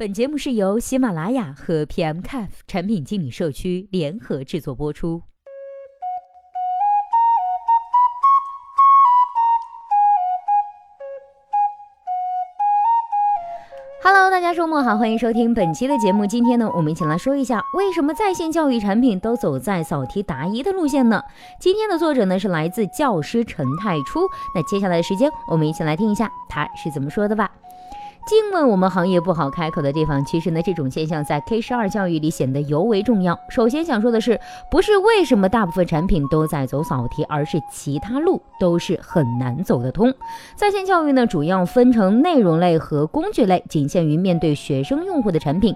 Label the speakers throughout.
Speaker 1: 本节目是由喜马拉雅和 PMCAF 产品经理社区联合制作播出。Hello，大家周末好，欢迎收听本期的节目。今天呢，我们一起来说一下为什么在线教育产品都走在扫题答疑的路线呢？今天的作者呢是来自教师陈太初。那接下来的时间，我们一起来听一下他是怎么说的吧。尽问我们行业不好开口的地方，其实呢，这种现象在 K 十二教育里显得尤为重要。首先想说的是，不是为什么大部分产品都在走扫题，而是其他路都是很难走得通。在线教育呢，主要分成内容类和工具类，仅限于面对学生用户的产品。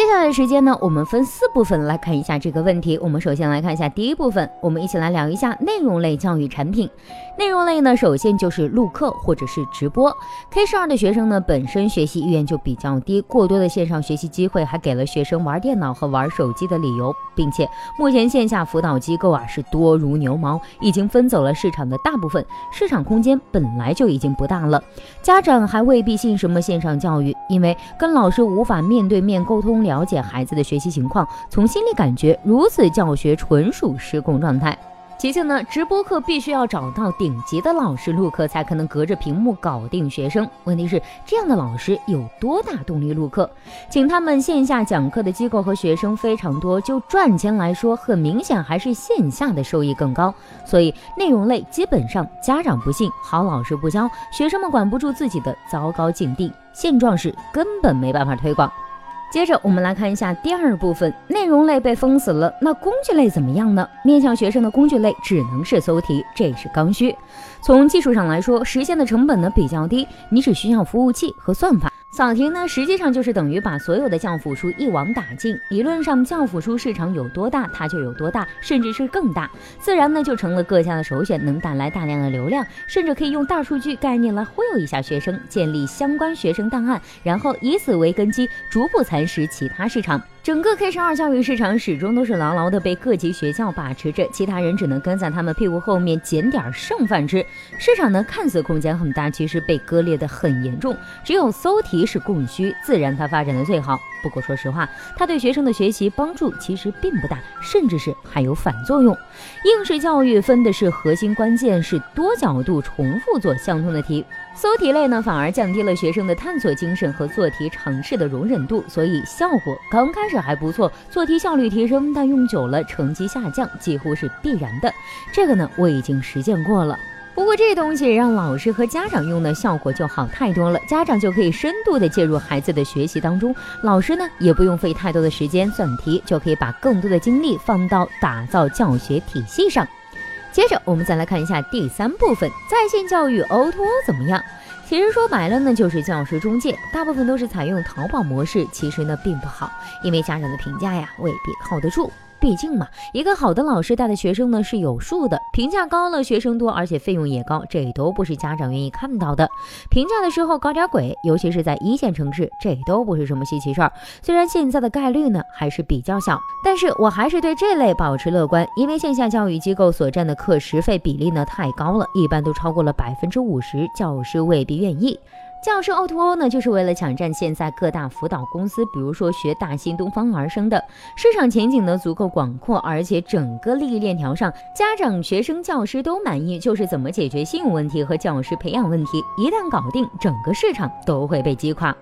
Speaker 1: 接下来的时间呢，我们分四部分来看一下这个问题。我们首先来看一下第一部分，我们一起来聊一下内容类教育产品。内容类呢，首先就是录课或者是直播。K 十二的学生呢，本身学习意愿就比较低，过多的线上学习机会还给了学生玩电脑和玩手机的理由，并且目前线下辅导机构啊是多如牛毛，已经分走了市场的大部分，市场空间本来就已经不大了。家长还未必信什么线上教育，因为跟老师无法面对面沟通。了解孩子的学习情况，从心里感觉如此教学纯属失控状态。其次呢，直播课必须要找到顶级的老师录课，才可能隔着屏幕搞定学生。问题是，这样的老师有多大动力录课？请他们线下讲课的机构和学生非常多，就赚钱来说，很明显还是线下的收益更高。所以，内容类基本上家长不信，好老师不教，学生们管不住自己的糟糕境地，现状是根本没办法推广。接着我们来看一下第二部分，内容类被封死了，那工具类怎么样呢？面向学生的工具类只能是搜题，这是刚需。从技术上来说，实现的成本呢比较低，你只需要服务器和算法。扫停呢，实际上就是等于把所有的教辅书一网打尽。理论上，教辅书市场有多大，它就有多大，甚至是更大，自然呢就成了各家的首选，能带来大量的流量，甚至可以用大数据概念来忽悠一下学生，建立相关学生档案，然后以此为根基，逐步蚕食其他市场。整个 K 十二教育市场始终都是牢牢的被各级学校把持着，其他人只能跟在他们屁股后面捡点剩饭吃。市场呢看似空间很大，其实被割裂的很严重。只有搜题是供需，自然它发展的最好。不过说实话，它对学生的学习帮助其实并不大，甚至是还有反作用。应试教育分的是核心关键，是多角度重复做相同的题。搜题类呢，反而降低了学生的探索精神和做题尝试的容忍度，所以效果刚开始还不错，做题效率提升，但用久了成绩下降几乎是必然的。这个呢，我已经实践过了。不过这东西让老师和家长用的效果就好太多了，家长就可以深度的介入孩子的学习当中，老师呢也不用费太多的时间算题，就可以把更多的精力放到打造教学体系上。接着我们再来看一下第三部分，在线教育 O to O 怎么样？其实说白了呢，就是教师中介，大部分都是采用淘宝模式，其实呢并不好，因为家长的评价呀未必靠得住。毕竟嘛，一个好的老师带的学生呢是有数的，评价高了，学生多，而且费用也高，这都不是家长愿意看到的。评价的时候搞点鬼，尤其是在一线城市，这都不是什么稀奇事儿。虽然现在的概率呢还是比较小，但是我还是对这类保持乐观，因为线下教育机构所占的课时费比例呢太高了，一般都超过了百分之五十，教师未必愿意。教师 O2O 呢，就是为了抢占现在各大辅导公司，比如说学大新东方而生的市场前景呢，足够广阔，而且整个利益链条上，家长、学生、教师都满意，就是怎么解决信用问题和教师培养问题，一旦搞定，整个市场都会被击垮。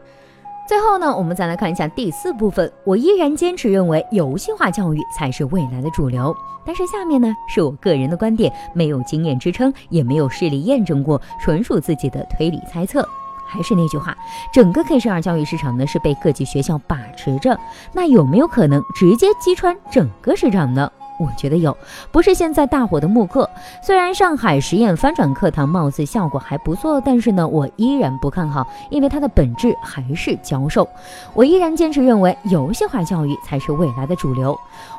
Speaker 1: 最后呢，我们再来看一下第四部分，我依然坚持认为游戏化教育才是未来的主流，但是下面呢是我个人的观点，没有经验支撑，也没有事例验证过，纯属自己的推理猜测。还是那句话，整个 K 十二教育市场呢是被各级学校把持着，那有没有可能直接击穿整个市场呢？我觉得有，不是现在大火的慕课。虽然上海实验翻转课堂貌似效果还不错，但是呢，我依然不看好，因为它的本质还是教授。我依然坚持认为，游戏化教育才是未来的主流。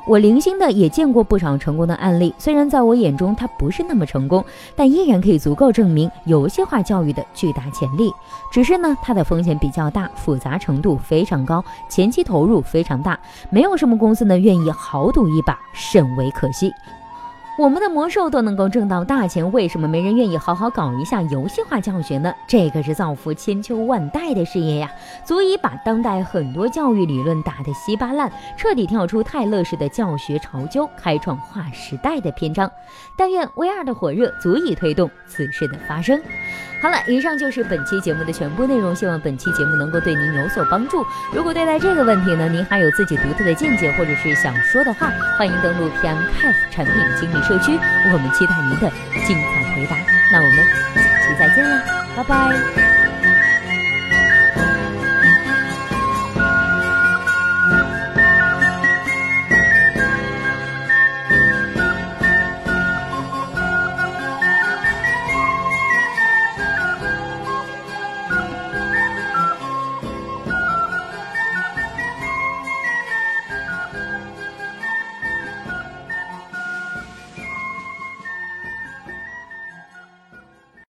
Speaker 1: 我零星的也见过不少成功的案例，虽然在我眼中它不是那么成功，但依然可以足够证明游戏化教育的巨大潜力。只是呢，它的风险比较大，复杂程度非常高，前期投入非常大，没有什么公司呢愿意豪赌一把，甚为可惜。我们的魔兽都能够挣到大钱，为什么没人愿意好好搞一下游戏化教学呢？这可是造福千秋万代的事业呀，足以把当代很多教育理论打得稀巴烂，彻底跳出泰勒式的教学潮流，开创划时代的篇章。但愿 VR 的火热足以推动此事的发生。好了，以上就是本期节目的全部内容，希望本期节目能够对您有所帮助。如果对待这个问题呢，您还有自己独特的见解或者是想说的话，欢迎登录 PMCF 产品经理社区，我们期待您的精彩回答。那我们下期再见啦，拜拜。